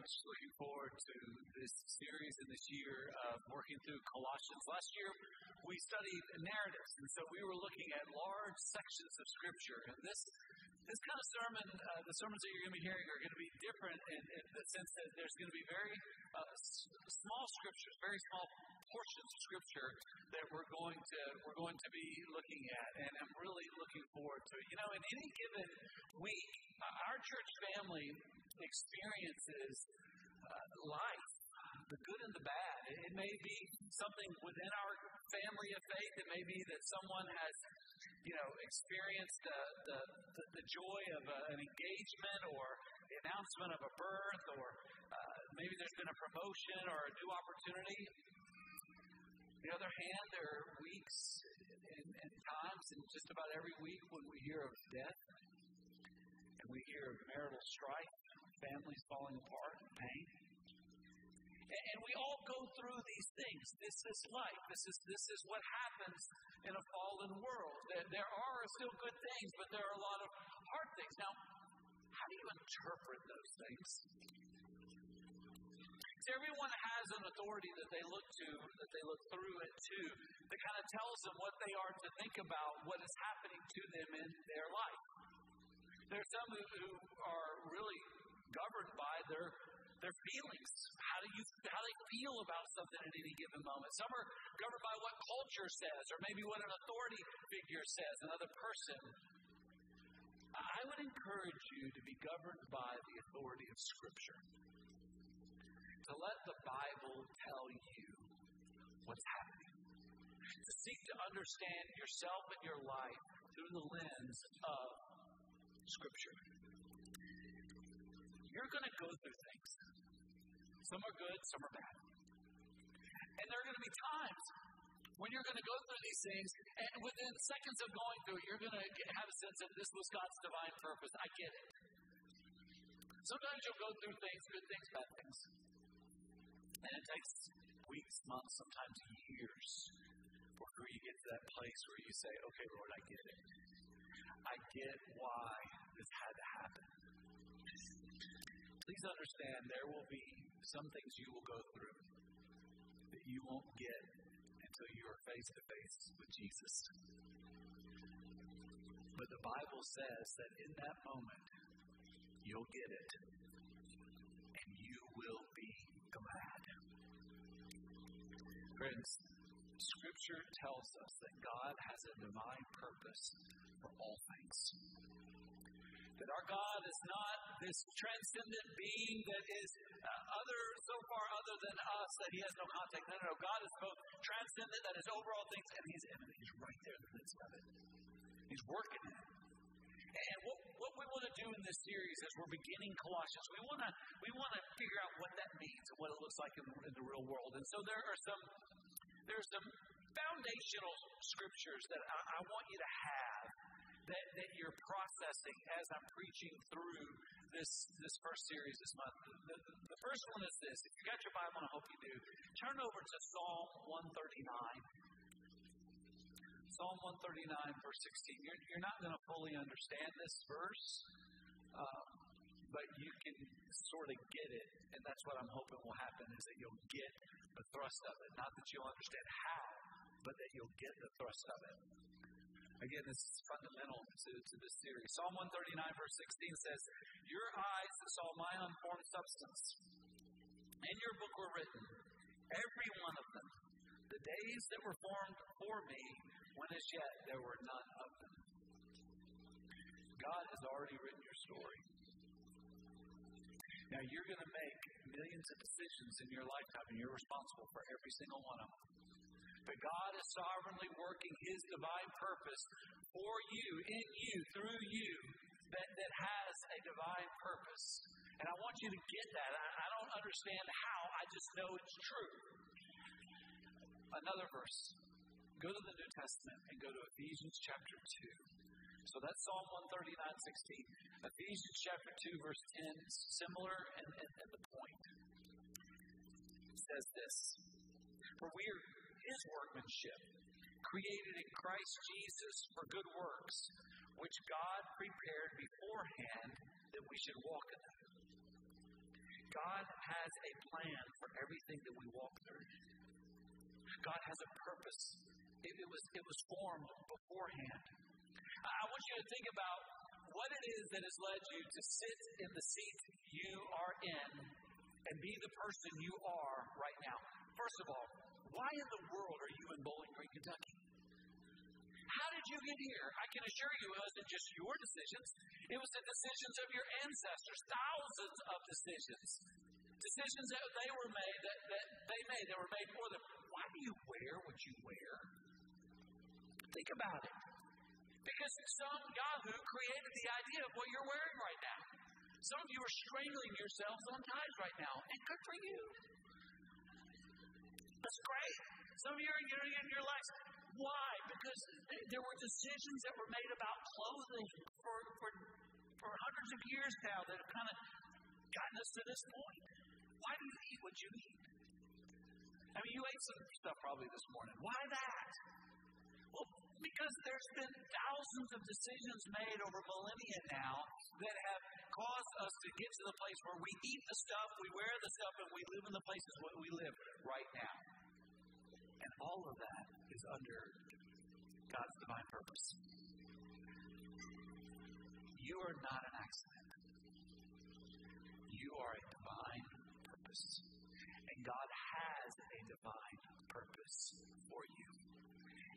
much looking forward to this series and this year of working through Colossians. Last year, we studied narratives, and so we were looking at large sections of Scripture. And this this kind of sermon, uh, the sermons that you're going to be hearing are going to be different in, in the sense that there's going to be very uh, s- small scriptures, very small portions of Scripture that we're going to we're going to be looking at, and I'm really looking forward to it. You know, in any given week, uh, our church family experiences uh, life, the good and the bad. It may be something within our family of faith. It may be that someone has, you know, experienced uh, the, the, the joy of a, an engagement or the announcement of a birth, or uh, maybe there's been a promotion or a new opportunity. On the other hand, there are weeks and, and times, and just about every week, when we hear of death and we hear of marital strife, families falling apart, pain. And, we all go through these things. This is life. This is this is what happens in a fallen world. There, there are still good things, but there are a lot of hard things. Now, how do you interpret those things? Everyone has an authority that they look to, that they look through it to, that kind of tells them what they are to think about, what is happening to them in their life. There are some who, who are really governed by their their feelings. How do you how they feel about something at any given moment? Some are governed by what culture says, or maybe what an authority figure says, another person. I would encourage you to be governed by the authority of Scripture. To let the Bible tell you what's happening. To seek to understand yourself and your life through the lens of Scripture. You're going to go through things. Some are good, some are bad. And there are going to be times when you're going to go through these things, and within seconds of going through you're going to have a sense that this was God's divine purpose. I get it. Sometimes you'll go through things, good things, bad things. And it takes weeks, months, sometimes years before you get to that place where you say, okay, Lord, I get it. I get why this had to happen. Please understand there will be some things you will go through that you won't get until you are face to face with Jesus. But the Bible says that in that moment, you'll get it and you will be glad. Friends, Scripture tells us that God has a divine purpose for all things. That our God is not this transcendent being that is uh, other, so far other than us, that He has no contact. No, no, no. God is both transcendent, that is over all things, and He's immanent. He's right there in the midst of it. He's working in it. And what, what we want to do in this series as we're beginning Colossians, we want to we want to figure out what that means and what it looks like in, in the real world. And so there are some there's some foundational scriptures that I, I want you to have that, that you're processing as I'm preaching through this this first series this month. The, the, the first one is this. If you got your Bible, I hope you do. Turn over to Psalm 139. Psalm 139, verse 16. You're, you're not going to fully understand this verse, um, but you can sort of get it, and that's what I'm hoping will happen is that you'll get the thrust of it. Not that you'll understand how, but that you'll get the thrust of it. Again, this is fundamental to, to this series. Psalm 139, verse 16 says, Your eyes saw my unformed substance. In your book were written, every one of them, the days that were formed for me, when as yet there were none of them. God has already written your story. Now you're going to make millions of decisions in your lifetime, and you're responsible for every single one of them. But God is sovereignly working His divine purpose for you, in you, through you, that, that has a divine purpose. And I want you to get that. I, I don't understand how, I just know it's true. Another verse. Go to the New Testament and go to Ephesians chapter 2. So that's Psalm 139, 16. Ephesians chapter 2, verse 10, similar in, in the point. It says this For we are his workmanship, created in Christ Jesus for good works, which God prepared beforehand that we should walk in them. God has a plan for everything that we walk through. God has a purpose. It, it was, it was formed beforehand. I want you to think about what it is that has led you to sit in the seat you are in and be the person you are right now. First of all, why in the world are you in Bowling Green, Kentucky? How did you get here? I can assure you it wasn't just your decisions, it was the decisions of your ancestors, thousands of decisions. Decisions that they were made, that, that they made, that were made for them. Why do you wear what you wear? Think about it. Because some Yahoo created the idea of what you're wearing right now. Some of you are strangling yourselves on ties right now, and good for you. Great. Some of you are you're in your life. Why? Because there were decisions that were made about clothing for, for, for hundreds of years now that have kind of gotten us to this point. Why do you eat what you eat? I mean, you ate some stuff probably this morning. Why that? Well, because there's been thousands of decisions made over millennia now that have caused us to get to the place where we eat the stuff, we wear the stuff, and we live in the places where we live right now. And all of that is under God's divine purpose. You are not an accident. You are a divine purpose. And God has a divine purpose for you.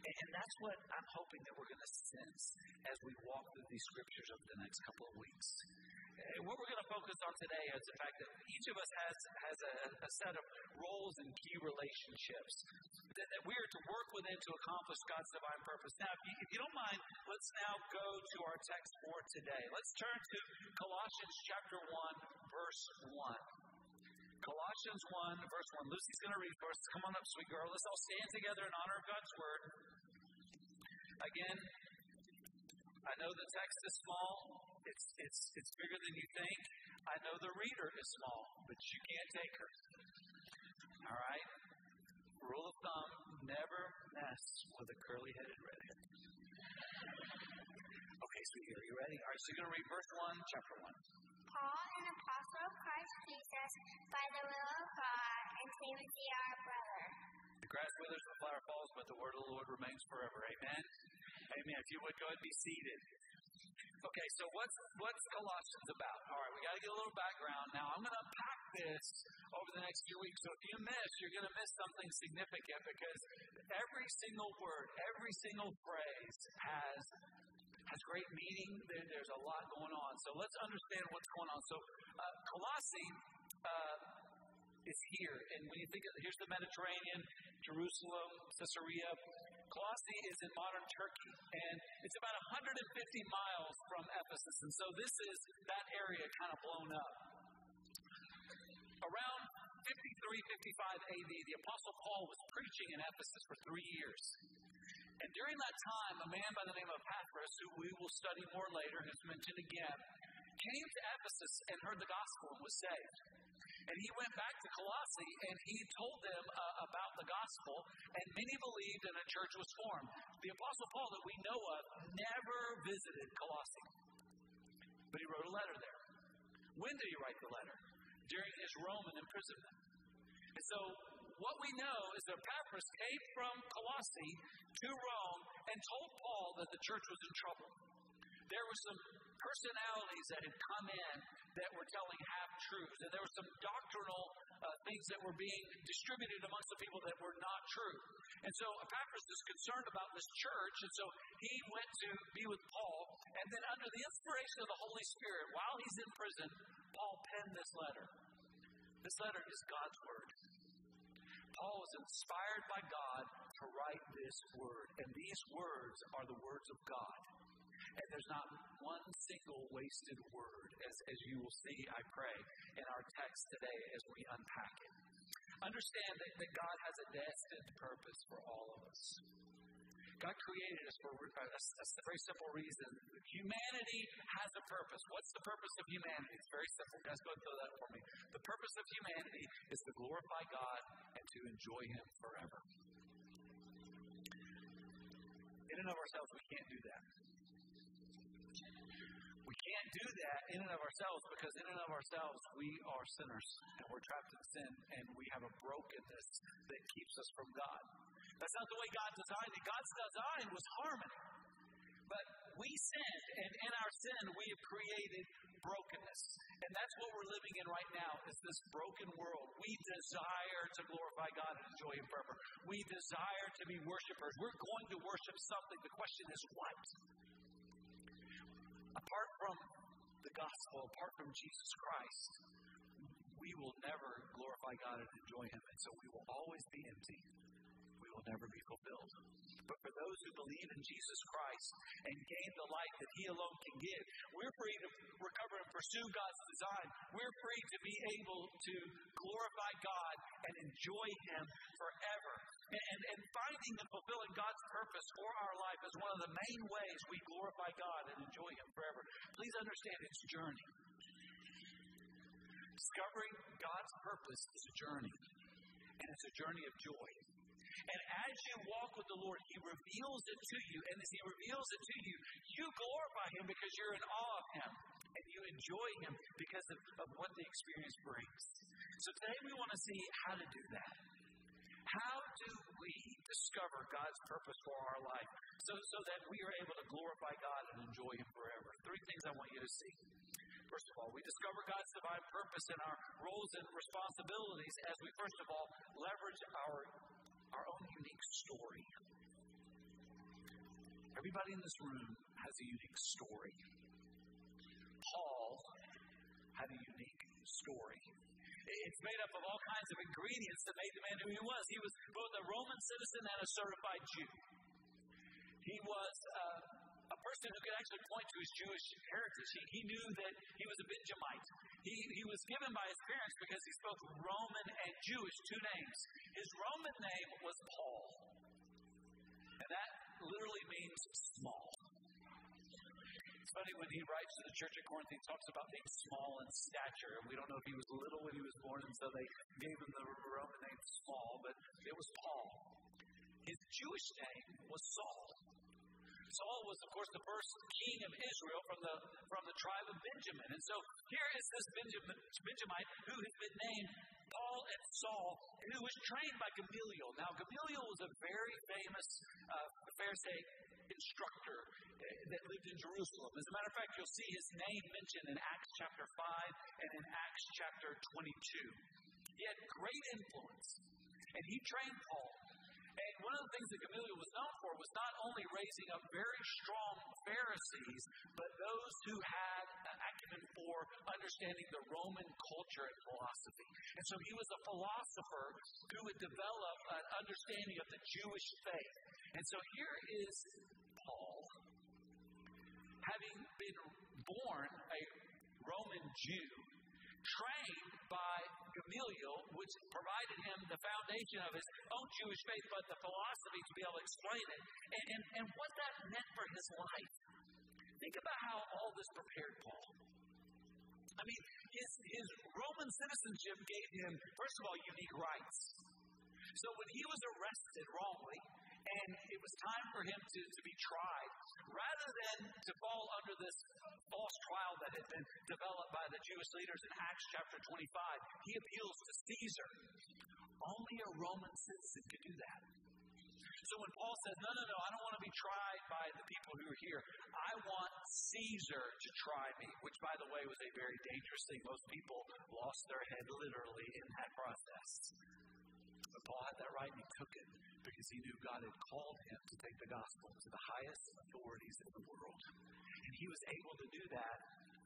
And that's what I'm hoping that we're going to sense as we walk through these scriptures over the next couple of weeks. And what we're going to focus on today is the fact that each of us has, has a, a set of roles and key relationships that, that, we are to work within to accomplish God's divine purpose. Now, if you, if you don't mind, let's now go to our text for today. Let's turn to Colossians chapter 1, verse 1. Colossians 1, verse 1. Lucy's going to read for us. Come on up, sweet girl. Let's all stand together in honor of God's word. Again, I know the text is small. It's, it's, it's bigger than you think. I know the reader is small, but you can't take her. All right? Rule of thumb never mess with a curly headed redhead. Okay, sweet girl, you ready? All right, so you're going to read verse 1, chapter 1. Paul, an apostle of Christ Jesus, by the will of God, and Timothy, our brother. The grass withers, the flower falls, but the word of the Lord remains forever. Amen. Amen. If you would go ahead and be seated. Okay, so what's what's Colossians about? All right, we got to get a little background. Now, I'm going to unpack this over the next few weeks. So if you miss, you're going to miss something significant because every single word, every single phrase has has great meaning. There, there's a lot going on. So let's understand what's going on. So uh, uh, is here, and when you think of here's the Mediterranean, Jerusalem, Caesarea. Colossae is in modern Turkey, and it's about 150 miles from Ephesus, and so this is that area kind of blown up. Around 53, 55 AD, the Apostle Paul was preaching in Ephesus for three years. And during that time, a man by the name of Epaphras, who we will study more later, who's mentioned again, came to Ephesus and heard the gospel and was saved. And he went back to Colossae and he told them uh, about the gospel, and many believed and a church was formed. The Apostle Paul, that we know of, never visited Colossae, but he wrote a letter there. When did he write the letter? During his Roman imprisonment. And so what we know is that Epaphras came from Colossae to Rome and told Paul that the church was in trouble. There were some personalities that had come in that were telling half truths, and there were some doctrinal uh, things that were being distributed amongst the people that were not true. And so Epaphras is concerned about this church, and so he went to be with Paul, and then under the inspiration of the Holy Spirit, while he's in prison, Paul penned this letter. This letter is God's word. Paul was inspired by God to write this word, and these words are the words of God. And there's not one single wasted word, as, as you will see, I pray, in our text today as we unpack it. Understand that, that God has a destined purpose for all of us. God created us for a, a, a, very simple reason. Humanity has a purpose. What's the purpose of humanity? It's very simple. Guys, go throw that for me. The purpose of humanity is to glorify God and to enjoy Him forever. In and of ourselves, we can't do that. We can't do that in and of ourselves because in and of ourselves we are sinners and we're trapped in sin and we have a brokenness that keeps us from God. That's not the way God designed it. God's design was harmony. But we sinned, and in our sin, we have created brokenness. And that's what we're living in right now, is this broken world. We desire to glorify God and enjoy Him forever. We desire to be worshipers. We're going to worship something. The question is what? Apart from the gospel, apart from Jesus Christ, we will never glorify God and enjoy Him. And so we will always be empty. Will never be fulfilled. But for those who believe in Jesus Christ and gain the life that He alone can give, we're free to recover and pursue God's design. We're free to be able to glorify God and enjoy Him forever. And, and finding and fulfilling God's purpose for our life is one of the main ways we glorify God and enjoy Him forever. Please understand it's a journey. Discovering God's purpose is a journey, and it's a journey of joy. And as you walk with the Lord, He reveals it to you. And as He reveals it to you, you glorify Him because you're in awe of Him. And you enjoy Him because of, of what the experience brings. So today we want to see how to do that. How do we discover God's purpose for our life so, so that we are able to glorify God and enjoy Him forever? Three things I want you to see. First of all, we discover God's divine purpose in our roles and responsibilities as we, first of all, leverage our our own unique story. Everybody in this room has a unique story. Paul had a unique story. It's made up of all kinds of ingredients that made the man who he was. He was both a Roman citizen and a certified Jew. He was uh, person who could actually point to his Jewish heritage. He, he knew that he was a Benjamite. He, he was given by his parents because he spoke Roman and Jewish, two names. His Roman name was Paul, and that literally means small. It's funny when he writes to the church at Corinth, he talks about being small in stature. We don't know if he was little when he was born, and so they gave him the Roman name Small, but it was Paul. His Jewish name was Saul. Saul was, of course, the first king of Israel from the, from the tribe of Benjamin. And so here is this Benjamin, Benjamite who has been named Paul and Saul, and who was trained by Gamaliel. Now, Gamaliel was a very famous uh, Pharisee instructor uh, that lived in Jerusalem. As a matter of fact, you'll see his name mentioned in Acts chapter 5 and in Acts chapter 22. He had great influence, and he trained Paul. And one of the things that Gamaliel was known for was not only raising up very strong Pharisees, but those who had an acumen for understanding the Roman culture and philosophy. And so he was a philosopher who would develop an understanding of the Jewish faith. And so here is Paul, having been born a Roman Jew, trained by Gamaliel, which provided him the foundation of his own Jewish faith, but the philosophy to be able to explain it, and, and, and what that meant for his life. Think about how all this prepared Paul. I mean, his, his Roman citizenship gave him, first of all, unique rights. So when he was arrested wrongly, and it was time for him to, to be tried, rather than to fall under this false trial that had been developed by the Jewish leaders in Acts chapter 25, he appeals to Caesar. Only a Roman citizen could do that. So when Paul says, no, no, no, I don't want to be tried by the people who are here, I want Caesar to try me, which, by the way, was a very dangerous thing. Most people lost their head literally in that process. But Paul had that right and he took it because he knew God had called him to take the gospel to the highest authorities in the world. And he was able to do that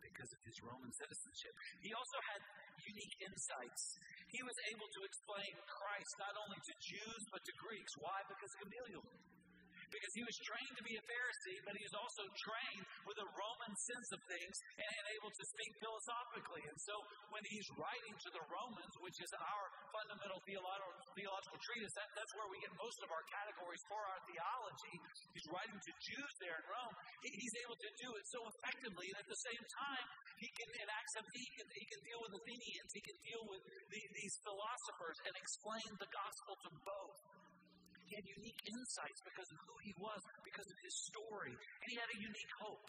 because of his Roman citizenship. He also had unique insights. He was able to explain Christ not only to Jews but to Greeks. Why? Because of Gamaliel because he was trained to be a Pharisee, but he was also trained with a Roman sense of things and able to speak philosophically. And so when he's writing to the Romans, which is our fundamental theological treatise, that, that's where we get most of our categories for our theology. He's writing to Jews there in Rome. He, he's able to do it so effectively, and at the same time, he can, in Acts 17, he can, he can deal with Athenians, he can deal with the, these philosophers and explain the gospel to both. He had unique insights because of who he was, because of his story, and he had a unique hope.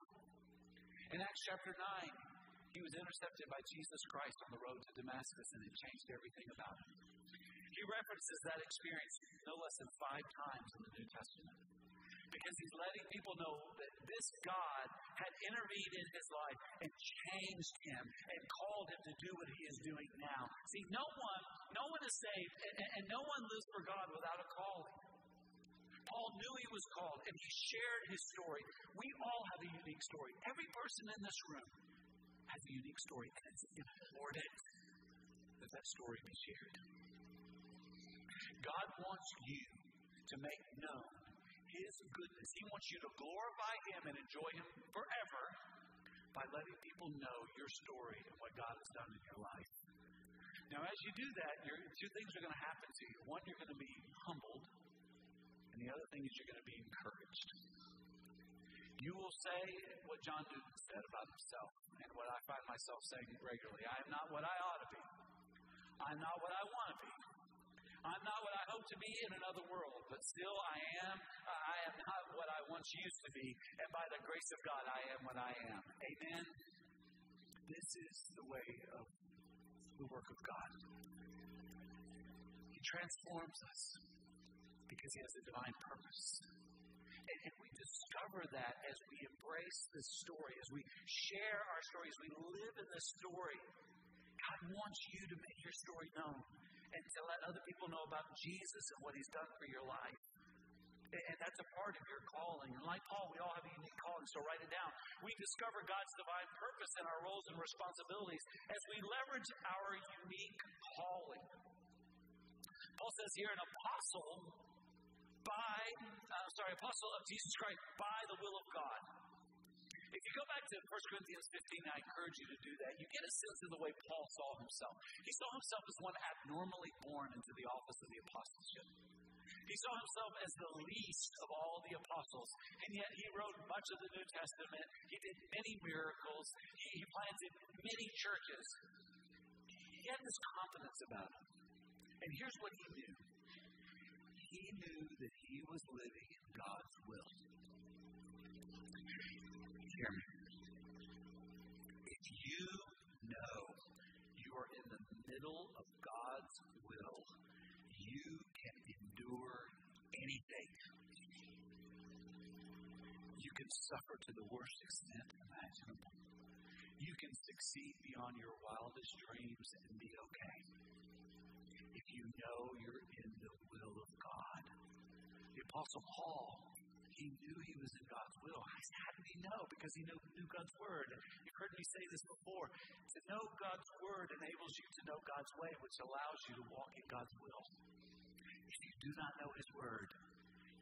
In Acts chapter 9, he was intercepted by Jesus Christ on the road to Damascus, and it changed everything about him. He references that experience no less than five times in the New Testament because he's letting people know that this God had intervened in his life and changed him and called him to do what he is doing now. See, no one, no one is saved, and, and no one lives for God without a calling. Paul knew he was called, and he shared his story. We all have a unique story. Every person in this room has a unique story, and it's important that that story be shared. God wants you to make known his goodness. He wants you to glorify Him and enjoy Him forever by letting people know your story and what God has done in your life. Now, as you do that, two things are going to happen to you. One, you're going to be humbled, and the other thing is you're going to be encouraged. You will say what John Newton said about himself, and what I find myself saying regularly I am not what I ought to be. I'm not what I want to be. I'm not what I hope to be in another world, but still I am. Uh, I am not what I once used to be, and by the grace of God, I am what I am. Amen. This is the way of the work of God. He transforms us because He has a divine purpose. And if we discover that as we embrace this story, as we share our story, as we live in this story, God wants you to make your story known and to let other people know about Jesus and what He's done for your life. And that's a part of your calling. And like Paul, we all have a unique calling, so write it down. We discover God's divine purpose in our roles and responsibilities as we leverage our unique calling. Paul says here, an apostle by, uh, sorry, apostle of Jesus Christ by the will of God. If you go back to 1 Corinthians 15, I encourage you to do that. You get a sense of the way Paul saw himself. He saw himself as one abnormally born into the office of the apostleship. He saw himself as the least of all the apostles, and yet he wrote much of the New Testament. He did many miracles. He, he planted many churches. He had this confidence about him. And here's what he knew he knew that he was living in God's will hear me. If you know you are in the middle of God's will, you can endure anything. You can suffer to the worst extent imaginable. You can succeed beyond your wildest dreams and be okay. You know you're in the will of God. The Apostle Paul he knew he was in God's will. How did he know? Because he knew, knew God's word. You've heard me say this before. To know God's word enables you to know God's way, which allows you to walk in God's will. If you do not know his word,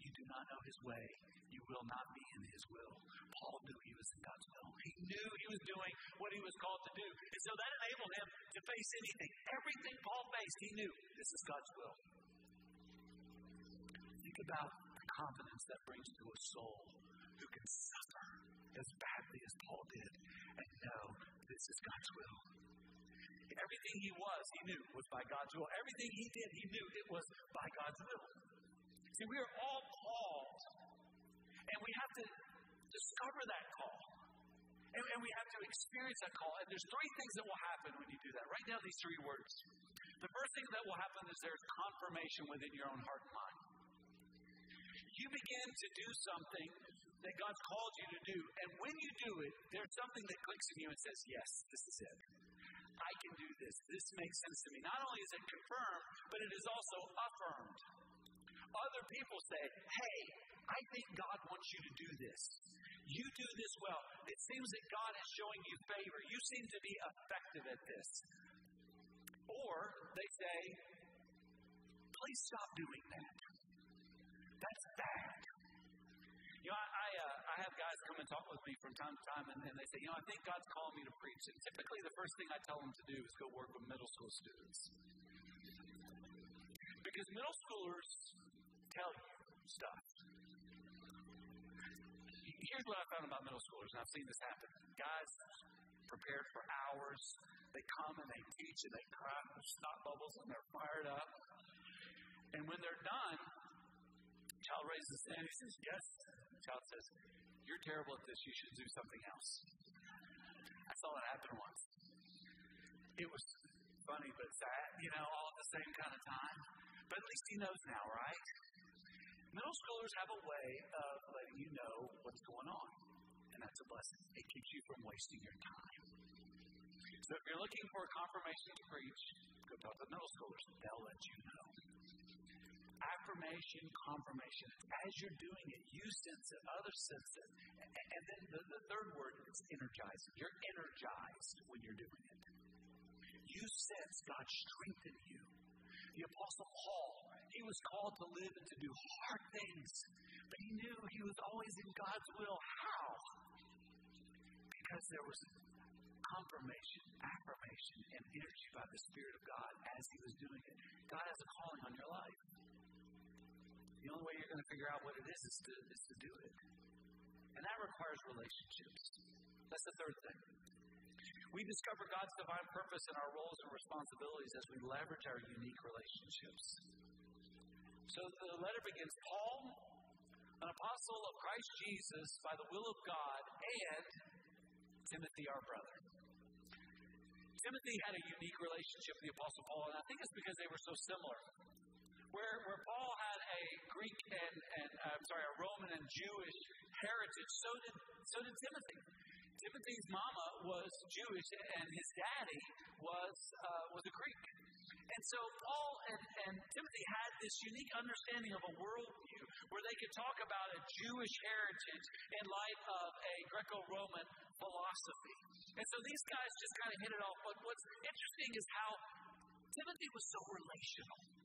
you do not know his way, you will not be in his will. Paul knew he was in God's will. He knew he was doing what he was called to do. And so that enabled him to face anything. Everything Paul faced, he knew this is God's will. Think about the confidence that brings to a soul who can suffer as badly as Paul did and know this is God's will. Everything he was, he knew was by God's will. Everything he did, he knew it was by God's will. See, we are all called, and we have to discover that call. And, and, we have to experience that call. And there's three things that will happen when you do that. Write down these three words. The first thing that will happen is there's confirmation within your own heart and mind you begin to do something that God's called you to do. And when you do it, there's something that clicks in you and says, Yes, this is it. I can do this. This makes sense to me. Not only is it confirmed, but it is also affirmed. Other people say, Hey, I think God wants you to do this. You do this well. It seems that God is showing you favor. You seem to be effective at this. Or they say, Please stop doing that. That's bad. You know, I, I, uh, I have guys come and talk with me from time to time, and, and they say, you know, I think God's calling me to preach. And typically, the first thing I tell them to do is go work with middle school students. Because middle schoolers tell you stuff. Here's what I found about middle schoolers, and I've seen this happen. Guys prepared for hours, they come and they teach and they cry, snot bubbles, and they're fired up. And when they're done, child raises his hand. He says, Yes. Child says, You're terrible at this. You should do something else. I saw it happen once. It was funny but sad, you know, all at the same kind of time. But at least he knows now, right? Middle schoolers have a way of letting you know what's going on. And that's a blessing. It keeps you from wasting your time. So if you're looking for a confirmation to preach, go talk to middle schoolers. They'll let you know. Affirmation, confirmation. As you're doing it, you sense it, others sense it. And then the, the third word is energizing. You're energized when you're doing it. You sense God strengthen you. The Apostle Paul, he was called to live and to do hard things, but he knew he was always in God's will. How? Because there was confirmation, affirmation, and energy by the Spirit of God as he was doing it. God has a calling on your life. The only way you're going to figure out what it is is to, is to do it. And that requires relationships. That's the third thing. We discover God's divine purpose in our roles and responsibilities as we leverage our unique relationships. So the letter begins Paul, an apostle of Christ Jesus by the will of God, and Timothy, our brother. Timothy had a unique relationship with the Apostle Paul, and I think it's because they were so similar. Where, where Paul had a Greek and, and uh, I'm sorry, a Roman and Jewish heritage, so did, so did Timothy. Timothy's mama was Jewish, and his daddy was, uh, was a Greek. And so Paul and, and Timothy had this unique understanding of a worldview where they could talk about a Jewish heritage in light of a Greco Roman philosophy. And so these guys just kind of hit it off. But what's interesting is how Timothy was so relational.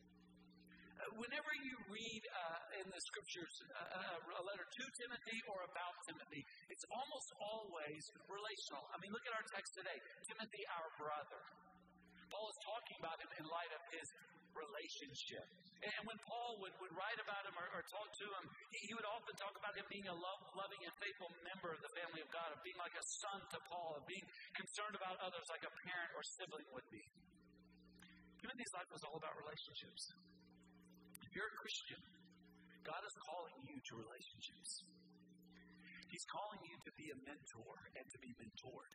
Whenever you read uh, in the scriptures uh, uh, a letter to Timothy or about Timothy, it's almost always relational. I mean, look at our text today Timothy, our brother. Paul is talking about him in light of his relationship. And when Paul would, would write about him or, or talk to him, he, he, would often talk about him being a love, loving and faithful member of the family of God, of being like a son to Paul, of being concerned about others like a parent or sibling would be. Timothy's life was all about relationships. If you're a Christian, God is calling you to relationships. He's calling you to be a mentor and to be mentored.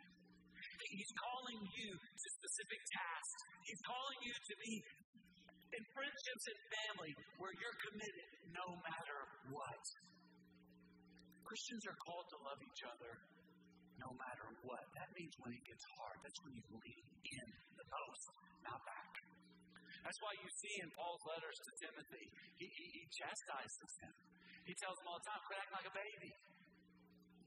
He's calling you to specific tasks. He's calling you to be in friendships and family where you're committed no matter what. Christians are called to love each other no matter what. That means when it gets hard, that's when you lean in the most, not back. That's why you see in Paul's letters to Timothy, he, he, he chastises him. He tells him all the time, quit acting like a baby.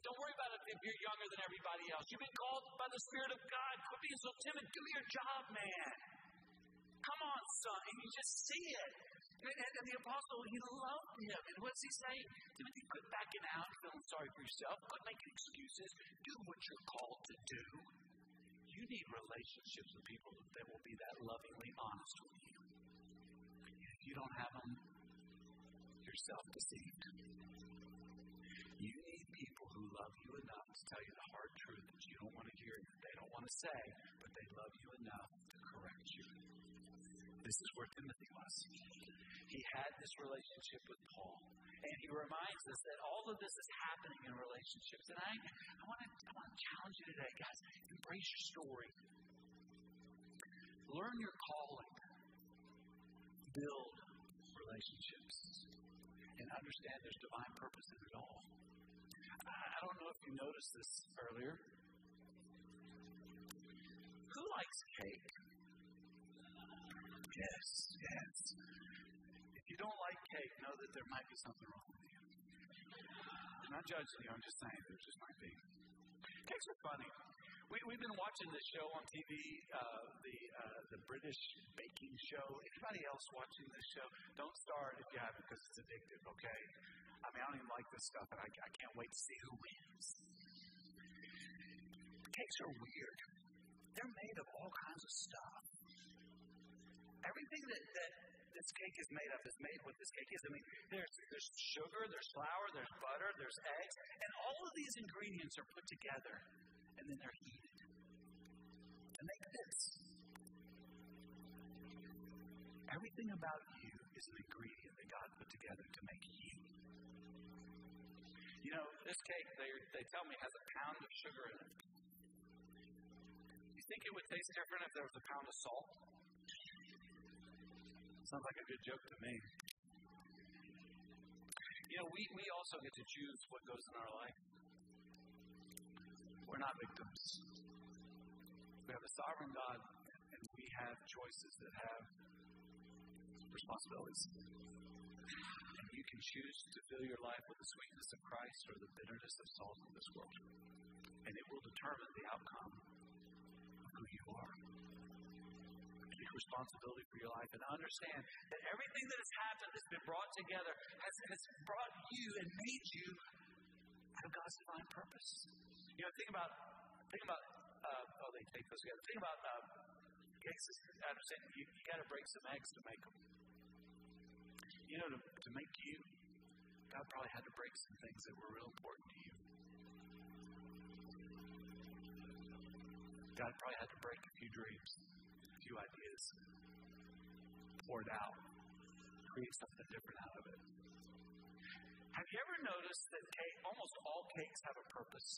Don't worry about it if you're younger than everybody else. You've been called by the Spirit of God. Quit being so timid. Do your job, man. Come on, son. And you just see it. And, and the apostle, he loved him. And what's he saying? Timothy, quit backing out, feeling sorry for yourself. Quit making excuses. Do what you're called to do. You need relationships with people that will be that lovingly honest with you. If you don't have them, you're self deceived. You need people who love you enough to tell you the hard truth that you don't want to hear, that they don't want to say, but they love you enough to correct you. This is where Timothy was. He had this relationship with Paul. And he reminds us that all of this is happening in relationships. And I, I, want, to, challenge you today, guys. Embrace your story. Learn your calling. Build relationships. And understand there's divine purpose in it all. I don't know if you noticed this earlier. Who likes cake? Yes, yes. Don't like cake, know that there might be something wrong with you. I'm not judging you, I'm just saying there just might be. Cakes are funny. We, we've been watching this show on TV, uh, the uh, the British baking show. Anybody else watching this show? Don't start if you haven't, because it's addictive. Okay. I mean, I don't even like this stuff, and I, I can't wait to see who wins. Cakes are weird. They're made of all kinds of stuff. Everything that, that this cake is made of is made what this cake is. I mean, there's, there's sugar, there's flour, there's butter, there's eggs, and all of these ingredients are put together and then they're heated to make this. Everything about you is an ingredient that God put together to make you. You know, this cake, they, they tell me, has a pound of sugar in it. You think it would taste different if there was a pound of salt? Sounds like a good joke to me. You know, we, we also get to choose what goes in our life. We're not victims. We have a sovereign God, and we have choices that have responsibilities. And you can choose to fill your life with the sweetness of Christ or the bitterness of salt of this world. And it will determine the outcome of who you are. Take responsibility for your life and understand that everything that has happened that's been brought together has, has brought you and made you out of God's divine purpose. You know, think about think about uh, oh they take those together. Think about uh. I understand you, you got to break some eggs to make them. You know, to, to make you, God probably had to break some things that were real important to you. God probably had to break a few dreams, a few ideas, pour it out, create something different out of it. Have you ever noticed that cake, almost all cakes have a purpose?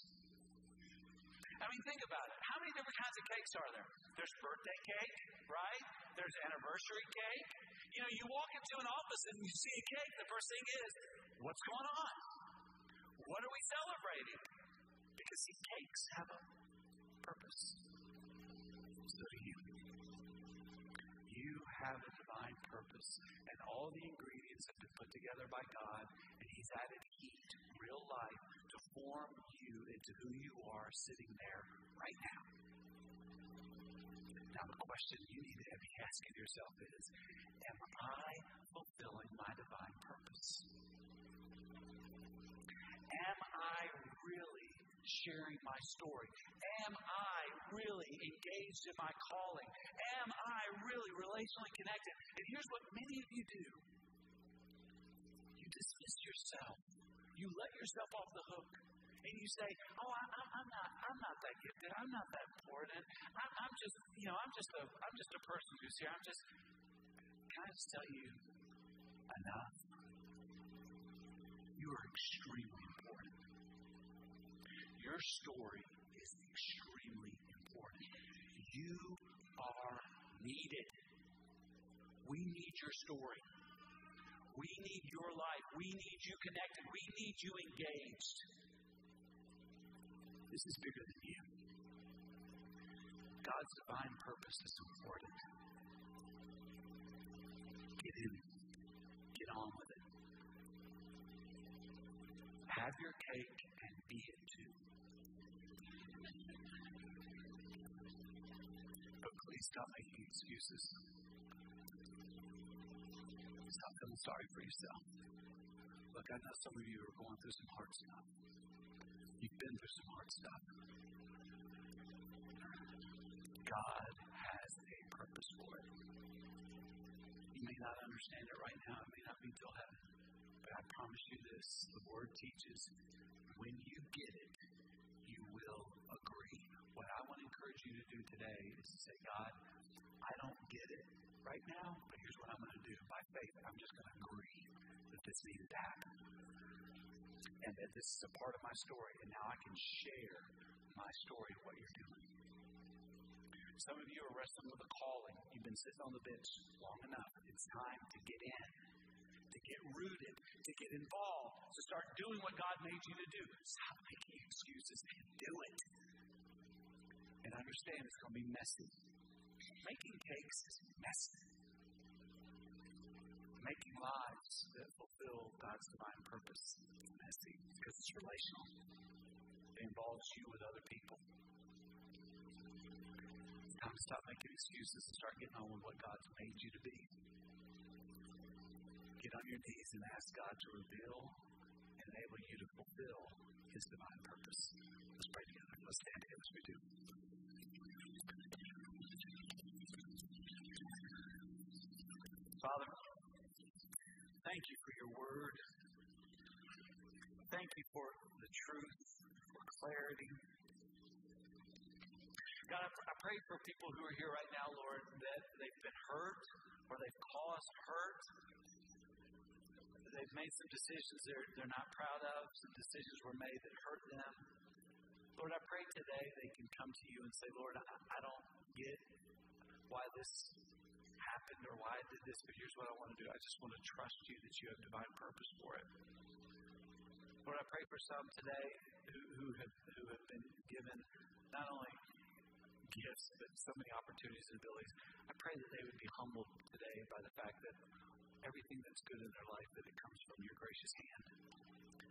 I mean, think about it. How many different kinds of cakes are there? There's birthday cake, right? There's anniversary cake. You know, you walk into an office and you see a cake, the first thing is, what's going on? What are we celebrating? Because see, cakes have a purpose. So do you. Have a divine purpose, and all the ingredients have been put together by God, and He's added heat, real life, to form you into who you are sitting there right now. Now, the question you need to be asking yourself is Am I fulfilling my divine purpose? Am I really sharing my story? Am I really engaged in my calling? Am really relationally connected? And here's what many of you do you dismiss yourself, you let yourself off the hook. And you say, "Oh, I, I'm not, I'm not that gifted. I'm not that important. I, I'm just, you know, I'm just a, I'm just a person who's here. I'm just." Can I just tell you, enough. You are extremely important. Your story is extremely important. You are needed. We need your story. We need your life. We need you connected. We need you engaged. This is bigger than you. God's divine purpose is important. Get in. Get on with it. Have your cake and be it But please stop making excuses. Stop feeling sorry for yourself. Look, I know some of you are going through some hard stuff. You've been through some hard stuff. God has a purpose for it. You may not understand it right now. It may not be till heaven. But I promise you this the Word teaches when you get it, you will agree. What I want to encourage you to do today is to say, God, I don't get it right now, but here's what I'm going to do. By faith, I'm just going to agree that this needed to happen. And that this is a part of my story, and now I can share my story of what you're doing. Some of you are wrestling with a calling. You've been sitting on the bench long enough. It's time to get in, to get rooted, to get involved, to start doing what God made you to do. Stop making excuses and do it. And understand it's going to be messy. Making cakes is messy. Making lives that fulfill God's divine purpose is messy because it's relational. It involves you with other people. Time to stop making excuses and start getting on with what God's made you to be. Get on your knees and ask God to reveal and enable you to fulfill His divine purpose. Let's pray together. Let's stand together as we do. Word. Thank you for the truth, for clarity. God, I pray for people who are here right now, Lord, that they've been hurt or they've caused hurt. They've made some decisions they're, they're not proud of. Some decisions were made that hurt them. Lord, I pray today they can come to you and say, Lord, I, I don't get why this happened or why I did this, but here's what I want to do. I just want to trust you that you have divine purpose for it. Lord, I pray for some today who, who, have, who have been given not only gifts, but so many opportunities and abilities. I pray that they would be humbled today by the fact that everything that's good in their life, that it comes from your gracious hand.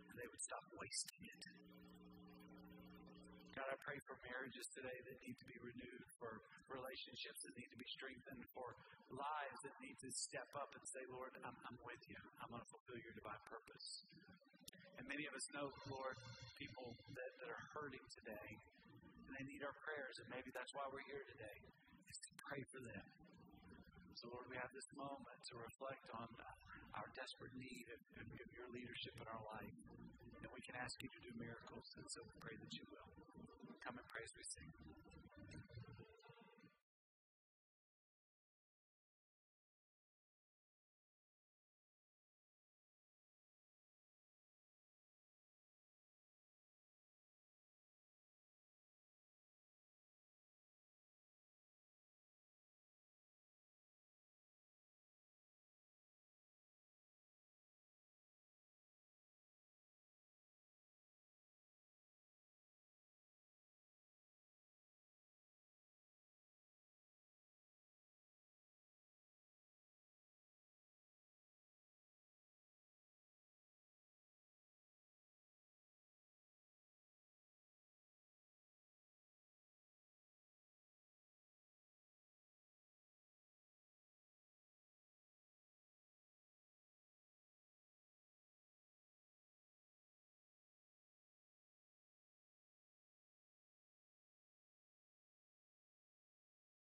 And they would stop wasting it. God, I pray for marriages today that need to be renewed, for relationships that need to be strengthened, for lives that need to step up and say, Lord, I'm, I'm with you. I'm going to fulfill your divine purpose. And many of us know, Lord, people that, that are hurting today, and they need our prayers, and maybe that's why we're here today, is to pray for them. So, Lord, we have this moment to reflect on uh, our desperate need of, of your leadership in our life. And we can ask you to do miracles, and so we pray that you will. Come and praise we sing.